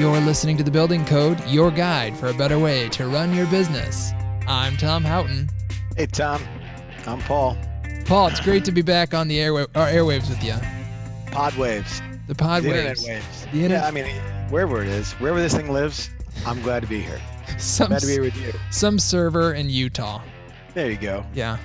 You're listening to The Building Code, your guide for a better way to run your business. I'm Tom Houghton. Hey, Tom. I'm Paul. Paul, it's great to be back on the airwa- airwaves with you. Pod waves. The pod the waves. internet waves. The inter- yeah, I mean, wherever it is, wherever this thing lives, I'm glad to be here. some, Glad to be with you. some server in Utah. There you go. Yeah.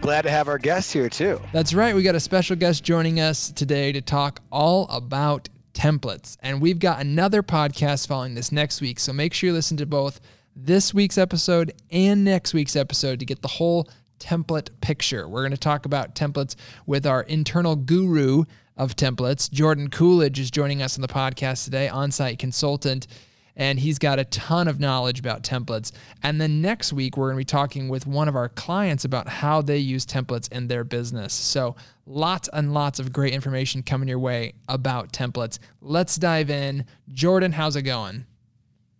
Glad to have our guests here, too. That's right. We got a special guest joining us today to talk all about templates. And we've got another podcast following this next week. So make sure you listen to both this week's episode and next week's episode to get the whole template picture. We're going to talk about templates with our internal guru of templates. Jordan Coolidge is joining us on the podcast today, on site consultant and he's got a ton of knowledge about templates. And then next week, we're going to be talking with one of our clients about how they use templates in their business. So, lots and lots of great information coming your way about templates. Let's dive in. Jordan, how's it going?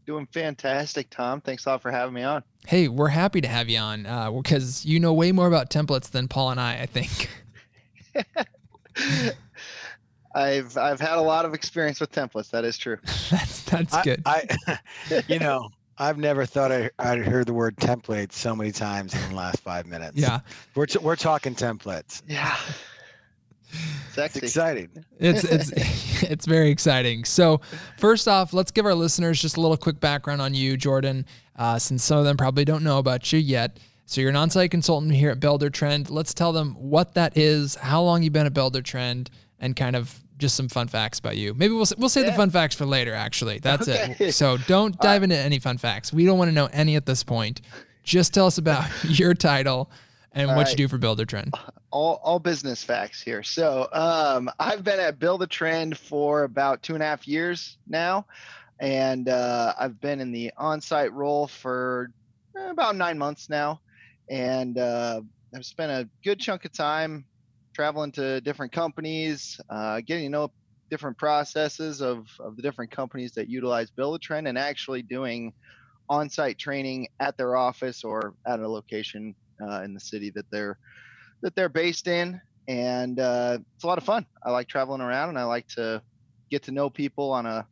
Doing fantastic, Tom. Thanks a lot for having me on. Hey, we're happy to have you on uh, because you know way more about templates than Paul and I, I think. I've I've had a lot of experience with templates. That is true. that's that's I- good. I, you know, I've never thought I, I'd heard the word template so many times in the last five minutes. yeah, We're, t- we're talking templates. Yeah. Sexy. It's exciting. it's it's it's very exciting. So, first off, let's give our listeners just a little quick background on you, Jordan, uh, since some of them probably don't know about you yet. So, you're an on-site consultant here at Buildertrend. Let's tell them what that is, how long you've been at Buildertrend, and kind of just some fun facts about you. Maybe we'll we'll say the fun facts for later. Actually, that's Okay. it. So, don't dive into any fun facts. We don't want to know any at this point. Just tell us about your title and All what you do for Buildertrend. All all business facts here. So um, I've been at Buildertrend for about two and a half years now, and uh, I've been in the on-site role for eh, about nine months now, and uh, I've spent a good chunk of time traveling to different companies, uh, getting to know different processes of, of the different companies that utilize Buildertrend, and actually doing on-site training at their office or at a location uh, in the city that they're that they're based in, and uh, it's a lot of fun. I like traveling around, and I like to get to know people on a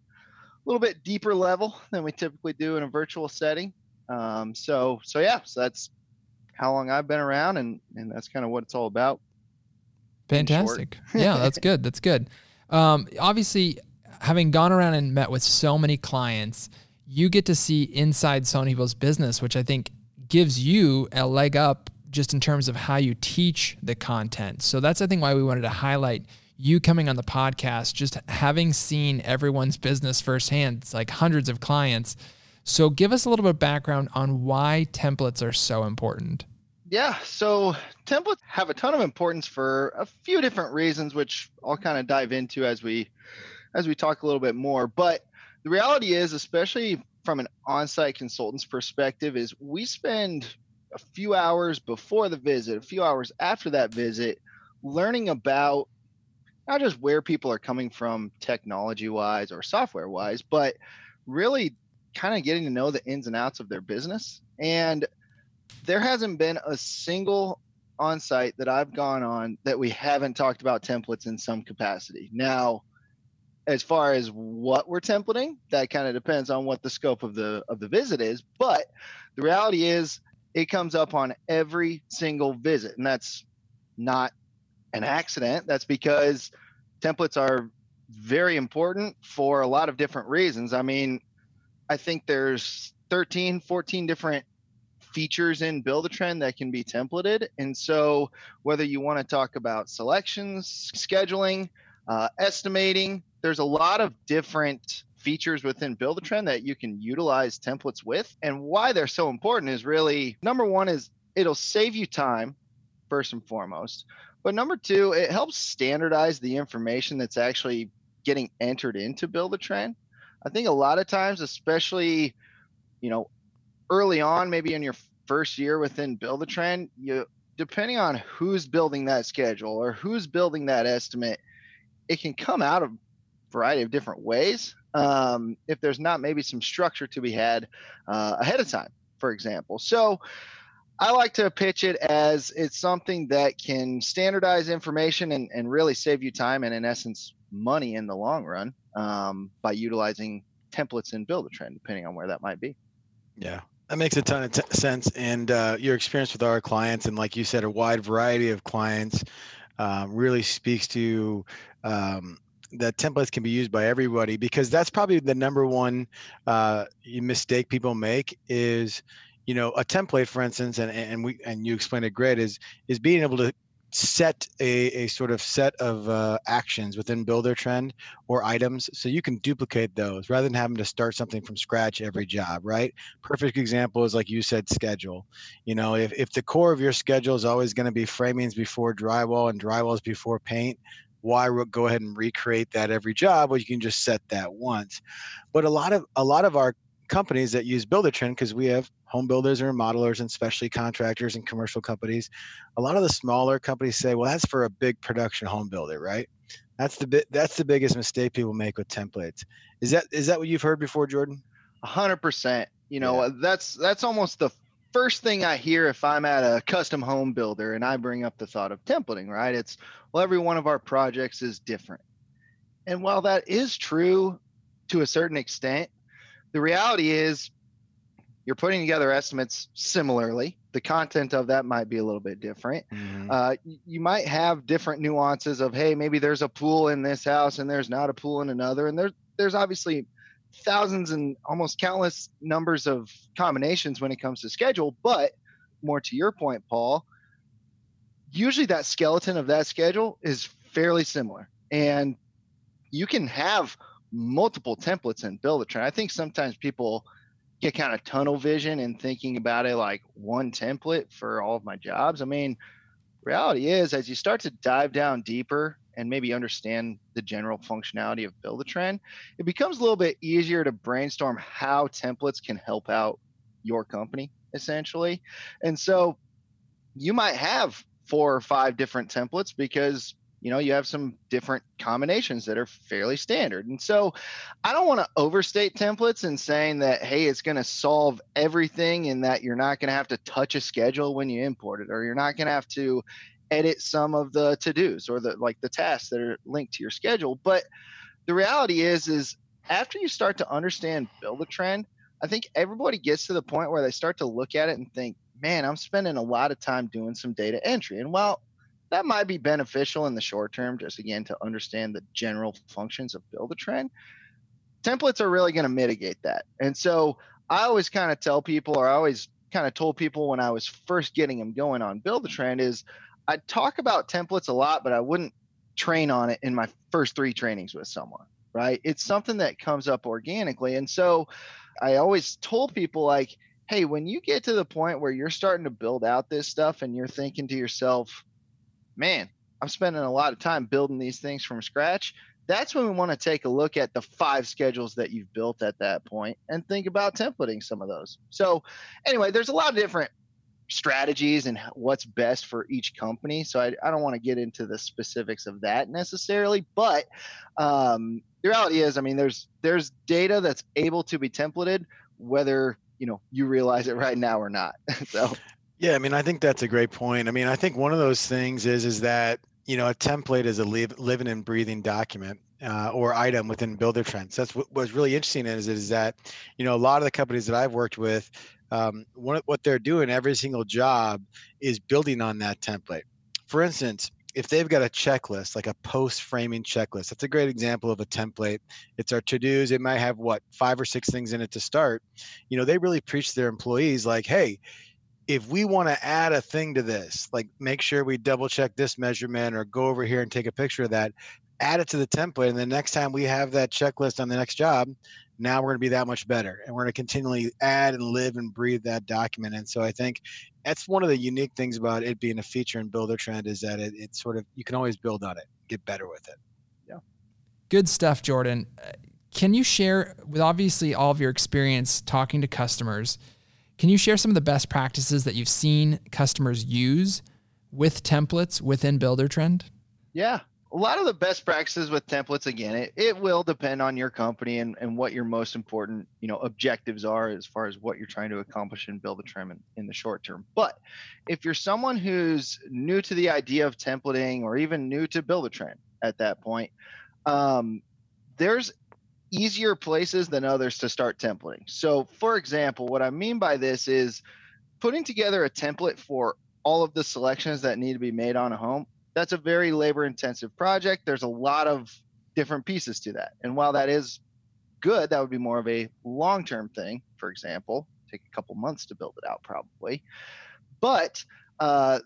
little bit deeper level than we typically do in a virtual setting. Um, so, so yeah, so that's how long I've been around, and and that's kind of what it's all about. Fantastic. yeah, that's good. That's good. Um, obviously, having gone around and met with so many clients, you get to see inside so many people's business, which I think gives you a leg up just in terms of how you teach the content. So that's I think why we wanted to highlight you coming on the podcast, just having seen everyone's business firsthand. It's like hundreds of clients. So give us a little bit of background on why templates are so important. Yeah, so templates have a ton of importance for a few different reasons, which I'll kind of dive into as we as we talk a little bit more. But the reality is, especially from an on-site consultant's perspective, is we spend a few hours before the visit, a few hours after that visit, learning about not just where people are coming from technology-wise or software-wise, but really kind of getting to know the ins and outs of their business. And there hasn't been a single on site that I've gone on that we haven't talked about templates in some capacity. Now, as far as what we're templating, that kind of depends on what the scope of the of the visit is, but the reality is it comes up on every single visit and that's not an accident. That's because templates are very important for a lot of different reasons. I mean, I think there's 13, 14 different features in Buildertrend that can be templated. And so whether you want to talk about selections scheduling uh, estimating there's a lot of different features within Buildertrend that you can utilize templates with. And why they're so important is really number one is it'll save you time first and foremost. But number two it helps standardize the information that's actually getting entered into Buildertrend. I think a lot of times especially you know early on, maybe in your first year within Buildertrend, you depending on who's building that schedule or who's building that estimate, it can come out of a variety of different ways. Um, if there's not maybe some structure to be had uh, ahead of time, for example. So I like to pitch it as it's something that can standardize information and, and really save you time and, in essence, money in the long run um, by utilizing templates in Buildertrend, depending on where that might be. Yeah, that makes a ton of t- sense. And uh, your experience with our clients, and like you said, a wide variety of clients, um, really speaks to um, that templates can be used by everybody because that's probably the number one uh, mistake people make is you know a template for instance and, and we and you explained it great is is being able to set a, a sort of set of uh, actions within Buildertrend or items so you can duplicate those rather than having to start something from scratch every job right? Perfect example is like you said schedule. You know if, if the core of your schedule is always going to be framings before drywall and drywalls before paint why go ahead and recreate that every job well you can just set that once. But a lot of a lot of our companies that use Buildertrend because we have home builders and remodelers and specialty contractors and commercial companies. A lot of the smaller companies say, well, that's for a big production home builder, right? That's the bit that's the biggest mistake people make with templates. Is that is that what you've heard before, Jordan? A hundred percent. You know, yeah. that's that's almost the first thing I hear if I'm at a custom home builder and I bring up the thought of templating, right? It's well, every one of our projects is different. And while that is true to a certain extent, the reality is you're putting together estimates similarly. The content of that might be a little bit different. Mm-hmm. Uh, you might have different nuances of, hey, maybe there's a pool in this house and there's not a pool in another, and there's there's obviously thousands and almost countless numbers of combinations when it comes to schedule. But more to your point, Paul, usually that skeleton of that schedule is fairly similar, and you can have multiple templates and Buildertrend. I think sometimes people get kind of tunnel vision and thinking about it like one template for all of my jobs. I mean, reality is as you start to dive down deeper and maybe understand the general functionality of Buildertrend, it becomes a little bit easier to brainstorm how templates can help out your company essentially. And so you might have four or five different templates because you know, you have some different combinations that are fairly standard. And so I don't want to overstate templates and saying that, hey, it's going to solve everything and that you're not going to have to touch a schedule when you import it, or you're not going to have to edit some of the to-dos or the like the tasks that are linked to your schedule. But the reality is, is after you start to understand Buildertrend I think everybody gets to the point where they start to look at it and think, man, I'm spending a lot of time doing some data entry. And while that might be beneficial in the short term, just again to understand the general functions of Buildertrend. Templates are really going to mitigate that. And so I always kind of tell people, or I always kind of told people when I was first getting them going on Buildertrend, is I talk about templates a lot, but I wouldn't train on it in my first three trainings with someone, right? It's something that comes up organically. And so I always told people, like, hey, when you get to the point where you're starting to build out this stuff and you're thinking to yourself, man, I'm spending a lot of time building these things from scratch. That's when we want to take a look at the five schedules that you've built at that point and think about templating some of those. So, anyway, there's a lot of different strategies and what's best for each company. So, I, I don't want to get into the specifics of that necessarily, but um, the reality is, I mean, there's there's data that's able to be templated, whether you know you realize it right now or not. so yeah, I mean, I think that's a great point. I mean, I think one of those things is is that you know a template is a live, living and breathing document uh, or item within builder trends. That's what was really interesting is is that you know a lot of the companies that I've worked with, um, what what they're doing every single job is building on that template. For instance, if they've got a checklist, like a post framing checklist, that's a great example of a template. It's our to dos. It might have what five or six things in it to start. You know, they really preach to their employees like, hey, if we want to add a thing to this, like make sure we double check this measurement or go over here and take a picture of that, add it to the template. And the next time we have that checklist on the next job, now we're going to be that much better. And we're going to continually add and live and breathe that document. And so I think that's one of the unique things about it being a feature in Buildertrend is that it, it's sort of, you can always build on it, get better with it. Yeah. Good stuff, Jordan. Can you share with obviously all of your experience talking to customers? Can you share some of the best practices that you've seen customers use with templates within Buildertrend? Yeah. A lot of the best practices with templates, again, it, it will depend on your company and, and what your most important, you know, objectives are as far as what you're trying to accomplish and in Buildertrend in, in the short term. But if you're someone who's new to the idea of templating or even new to Buildertrend at that point, um, there's easier places than others to start templating. So, for example, what I mean by this is putting together a template for all of the selections that need to be made on a home. That's a very labor intensive project. There's a lot of different pieces to that. And while that is good, that would be more of a long term thing, for example, take a couple months to build it out probably. But uh,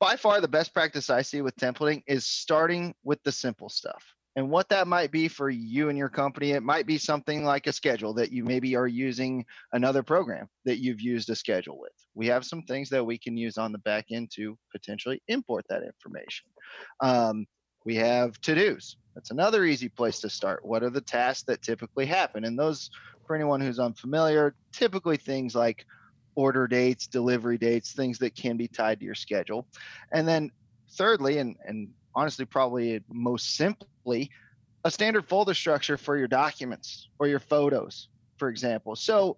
by far the best practice I see with templating is starting with the simple stuff. And what that might be for you and your company, it might be something like a schedule that you maybe are using another program that you've used a schedule with. We have some things that we can use on the back end to potentially import that information. Um, we have to dos. That's another easy place to start. What are the tasks that typically happen? And those, for anyone who's unfamiliar, typically things like order dates, delivery dates, things that can be tied to your schedule. And then thirdly, and, and honestly, probably most simply, a standard folder structure for your documents or your photos, for example. So,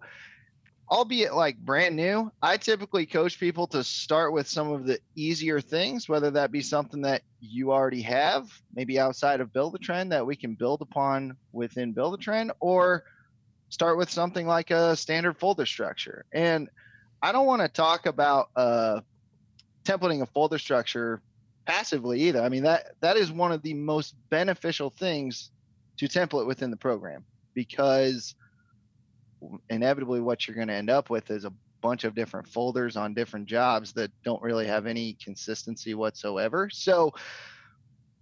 albeit like brand new, I typically coach people to start with some of the easier things, whether that be something that you already have, maybe outside of Buildertrend that we can build upon within Buildertrend, or start with something like a standard folder structure. And I don't want to talk about uh, templating a folder structure passively either. I mean that that is one of the most beneficial things to template within the program because inevitably what you're going to end up with is a bunch of different folders on different jobs that don't really have any consistency whatsoever. So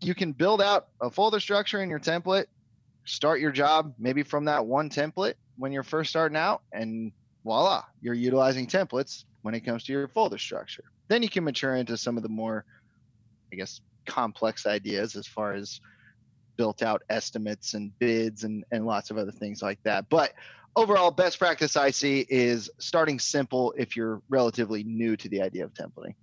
you can build out a folder structure in your template, start your job maybe from that one template when you're first starting out and voila, you're utilizing templates when it comes to your folder structure. Then you can mature into some of the more I guess, complex ideas as far as built out estimates and bids and, and lots of other things like that. But overall, best practice I see is starting simple if you're relatively new to the idea of templating.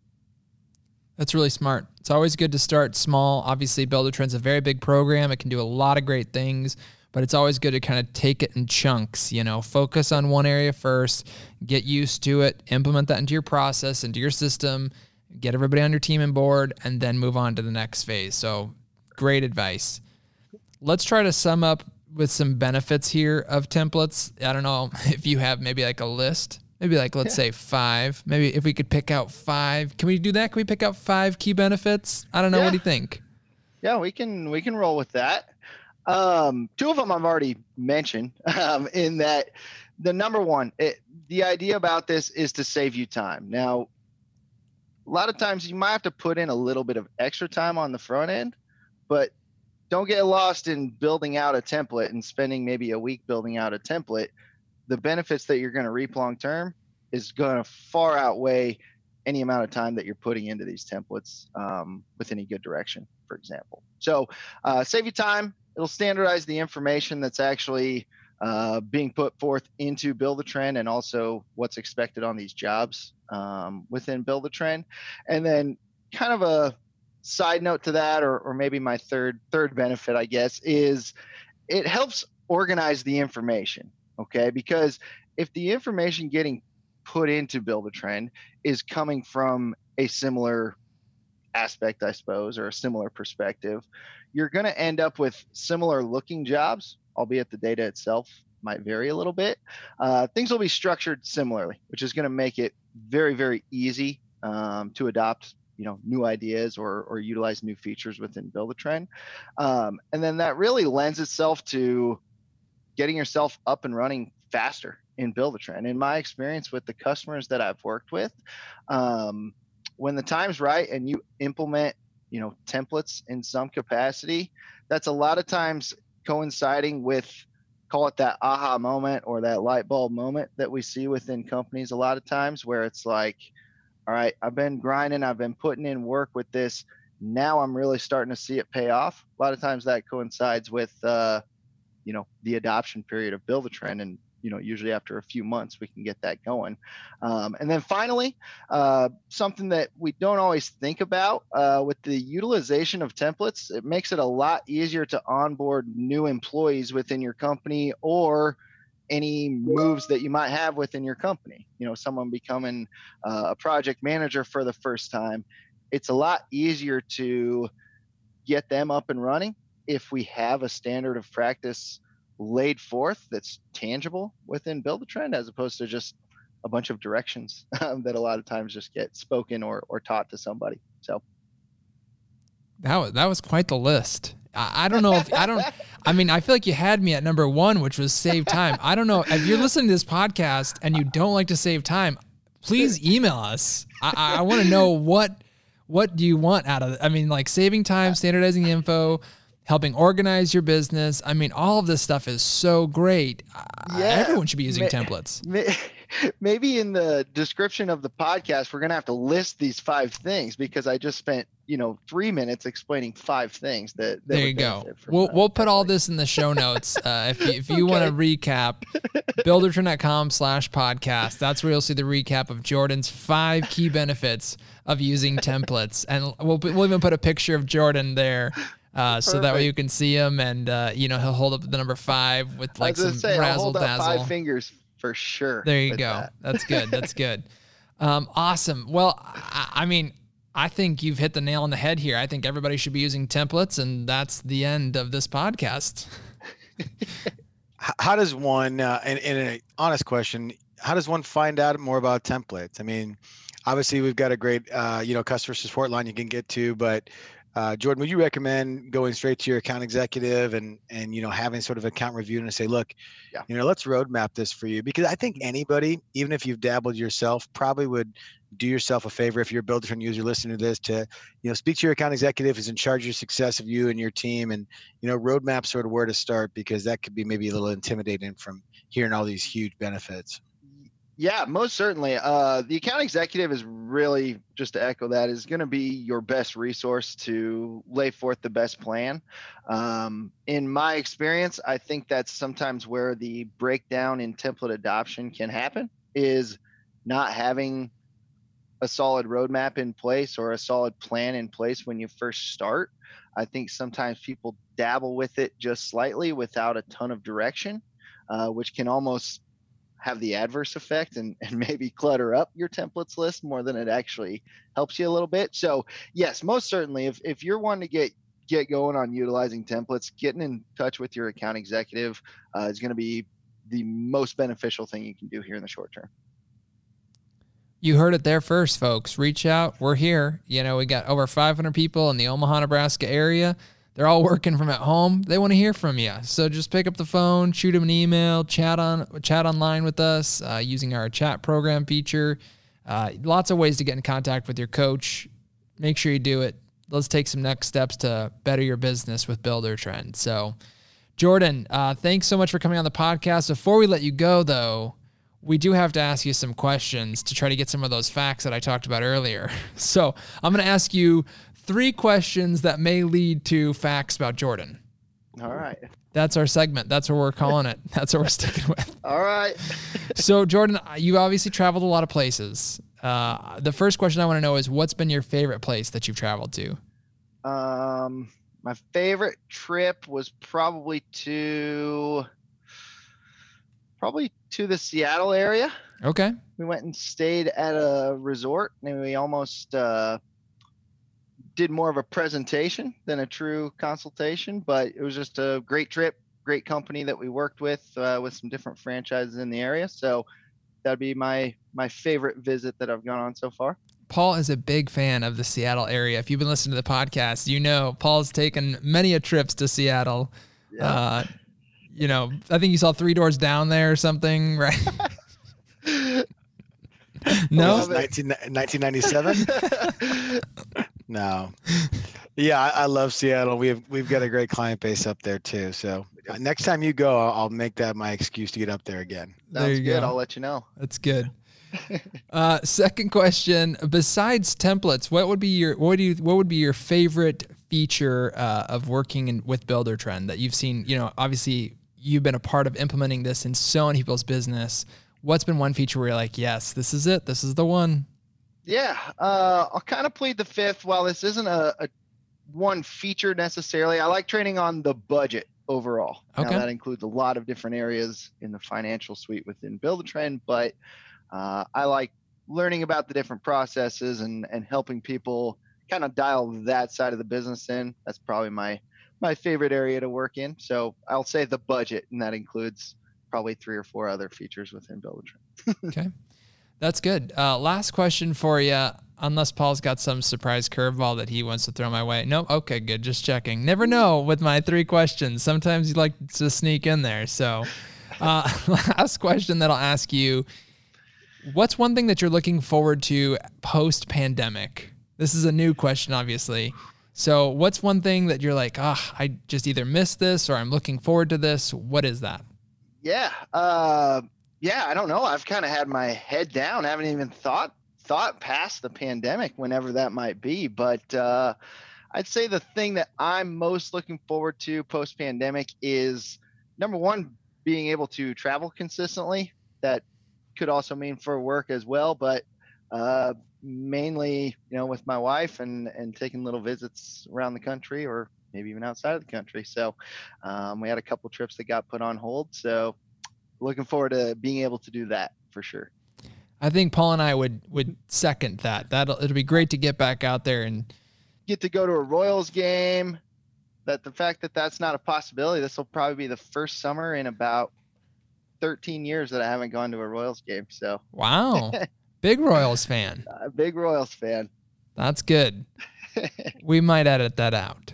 That's really smart. It's always good to start small. Obviously, Buildertrend's a very big program. It can do a lot of great things, but it's always good to kind of take it in chunks, you know, focus on one area first, get used to it, implement that into your process, into your system, get everybody on your team and board, and then move on to the next phase. So, great advice. Let's try to sum up with some benefits here of templates. I don't know if you have maybe like a list, maybe like let's yeah. say five. Maybe if we could pick out five, can we do that? Can we pick out five key benefits? I don't know. Yeah. What do you think? Yeah, we can we can roll with that. Um, two of them I've already mentioned. Um, in that the number one, it, the idea about this is to save you time. Now, a lot of times you might have to put in a little bit of extra time on the front end, but don't get lost in building out a template and spending maybe a week building out a template. The benefits that you're going to reap long term is going to far outweigh any amount of time that you're putting into these templates um, with any good direction, for example. So, uh, save you time. It'll standardize the information that's actually uh, being put forth into Buildertrend and also what's expected on these jobs um, within Buildertrend. And then, kind of a side note to that, or, or maybe my third third benefit, I guess, is it helps organize the information. Okay, because if the information getting put into Buildertrend is coming from a similar aspect, I suppose, or a similar perspective, you're going to end up with similar looking jobs albeit the data itself might vary a little bit. Uh, things will be structured similarly, which is going to make it very, very easy um, to adopt you know new ideas or or utilize new features within Buildertrend um, and then that really lends itself to getting yourself up and running faster in Buildertrend in my experience with the customers that i've worked with um, when the time's right and you implement you know templates in some capacity that's a lot of times coinciding with call it that aha moment or that light bulb moment that we see within companies a lot of times where it's like all right i've been grinding i've been putting in work with this. Now i'm really starting to see it pay off. A lot of times that coincides with uh, you know the adoption period of Buildertrend and you know usually after a few months we can get that going. Um, and then finally uh, something that we don't always think about uh, with the utilization of templates it makes it a lot easier to onboard new employees within your company or any moves that you might have within your company. You know someone becoming uh, a project manager for the first time it's a lot easier to get them up and running if we have a standard of practice laid forth that's tangible within Buildertrend as opposed to just a bunch of directions um, that a lot of times just get spoken or, or taught to somebody. So that was, that was quite the list. I, I don't know if I don't. I mean, I feel like you had me at number one, which was save time. I don't know if you're listening to this podcast and you don't like to save time. Please email us. I, I want to know what what do you want out of it. I mean, like saving time, standardizing info, helping organize your business. I mean, all of this stuff is so great. Yeah, everyone should be using templates maybe in the description of the podcast, we're going to have to list these five things because I just spent, you know, three minutes explaining five things that, that there you go. We'll, we'll put all this in the show notes. Uh, if you, if you okay. want to recap buildertrend.com slash podcast, that's where you'll see the recap of Jordan's five key benefits of using templates. And we'll, we'll even put a picture of Jordan there. Uh, so that way you can see him, and uh, you know he'll hold up the number five with like some say, razzle dazzle. Five fingers for sure. There you go. That. That's good. That's good. Um, awesome. Well, I, I, mean, I think you've hit the nail on the head here. I think everybody should be using templates, and that's the end of this podcast. how does one, uh, in, in an honest question, how does one find out more about templates? I mean, obviously we've got a great, uh, you know, customer support line you can get to, but uh, Jordan, would you recommend going straight to your account executive and and you know having sort of account review and say, look, yeah. you know, let's roadmap this for you because I think anybody, even if you've dabbled yourself, probably would do yourself a favor if you're a builder and user listening to this to you know speak to your account executive who's in charge of your success of you and your team and you know roadmap sort of where to start because that could be maybe a little intimidating from hearing all these huge benefits. Yeah, most certainly. Uh, the account executive is really just to echo that is going to be your best resource to lay forth the best plan. Um, in my experience, I think that's sometimes where the breakdown in template adoption can happen is not having a solid roadmap in place or a solid plan in place when you first start. I think sometimes people dabble with it just slightly without a ton of direction, uh, which can almost have the adverse effect and, and maybe clutter up your templates list more than it actually helps you a little bit. So yes, most certainly if, if you're wanting to get get going on utilizing templates, getting in touch with your account executive uh, is going to be the most beneficial thing you can do here in the short term. You heard it there first, folks. Reach out. We're here. You know, we got over 500 people in the Omaha, Nebraska area they're all working from at home. They want to hear from you. So just pick up the phone, shoot them an email, chat on chat online with us uh, using our chat program feature. Uh, lots of ways to get in contact with your coach. Make sure you do it. Let's take some next steps to better your business with Buildertrend. So, Jordan, uh, thanks so much for coming on the podcast. Before we let you go, though, we do have to ask you some questions to try to get some of those facts that I talked about earlier. So, I'm going to ask you three questions that may lead to facts about Jordan. All right. That's our segment. That's what we're calling it. That's what we're sticking with. All right. so, Jordan, you obviously traveled a lot of places. Uh, the first question I want to know is what's been your favorite place that you've traveled to? Um, my favorite trip was probably to probably to the Seattle area. Okay. We went and stayed at a resort and we almost uh, did more of a presentation than a true consultation, but it was just a great trip, great company that we worked with uh, with some different franchises in the area. So that'd be my my favorite visit that I've gone on so far. Paul is a big fan of the Seattle area. If you've been listening to the podcast, you know Paul's taken many a trips to Seattle. Yeah. Uh, you know, I think you saw Three Doors Down there or something, right? no, 19, 1997. No. Yeah, I, I, love Seattle. We have we've got a great client base up there too. So next time you go, I'll, I'll make that my excuse to get up there again. Sounds there you good. Go. I'll let you know. That's good. uh, second question: Besides templates, what would be your what do you what would be your favorite feature uh, of working in, with Buildertrend that you've seen? You know, obviously you've been a part of implementing this in so many people's business. What's been one feature where you're like, yes, this is it, this is the one? Yeah, uh, I'll kind of plead the fifth. While this isn't a, a, one feature necessarily, I like training on the budget overall. Okay. Now, that includes a lot of different areas in the financial suite within Buildertrend, but uh, I like learning about the different processes and, and helping people kind of dial that side of the business in. That's probably my my favorite area to work in. So I'll say the budget, and that includes probably three or four other features within Build a Trend. okay, that's good. Uh, last question for you. Unless Paul's got some surprise curveball that he wants to throw my way. Nope. Okay, good. Just checking. Never know with my three questions. Sometimes you like to sneak in there. So, uh, last question that I'll ask you What's one thing that you're looking forward to post pandemic? This is a new question, obviously. So, what's one thing that you're like, ah, I just either missed this or I'm looking forward to this? What is that? Yeah. Uh, yeah, I don't know. I've kind of had my head down. I haven't even thought thought past the pandemic, whenever that might be. But uh, I'd say the thing that I'm most looking forward to post pandemic is number one, being able to travel consistently. That could also mean for work as well, but uh, mainly, you know, with my wife and and taking little visits around the country or maybe even outside of the country. So um, we had a couple trips that got put on hold. So looking forward to being able to do that for sure. I think Paul and I would would second that. That'll it'll be great to get back out there and get to go to a Royals game. That the fact that that's not a possibility. This will probably be the first summer in about 13 years that I haven't gone to a Royals game. So wow, big Royals fan. Big Royals fan. That's good. we might edit that out.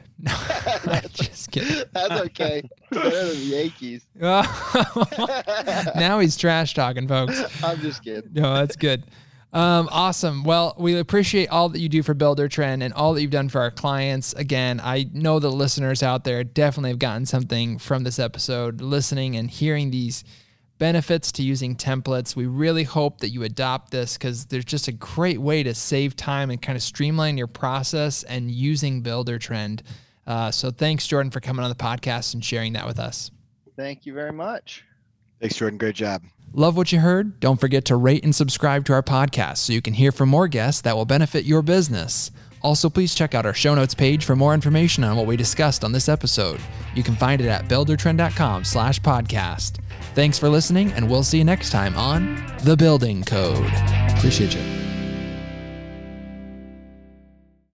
No, just kidding. That's okay. Better than the Yankees. now he's trash talking, folks. I'm just kidding. No, that's good. Um, awesome. Well, we appreciate all that you do for Buildertrend and all that you've done for our clients. Again, I know the listeners out there definitely have gotten something from this episode, listening and hearing these benefits to using templates. We really hope that you adopt this because there's just a great way to save time and kind of streamline your process and using Buildertrend. Uh, so thanks, Jordan, for coming on the podcast and sharing that with us. Thank you very much. Thanks, Jordan. Great job. Love what you heard? Don't forget to rate and subscribe to our podcast so you can hear from more guests that will benefit your business. Also, please check out our show notes page for more information on what we discussed on this episode. You can find it at buildertrend.com slash podcast. Thanks for listening, and we'll see you next time on The Building Code. Appreciate you.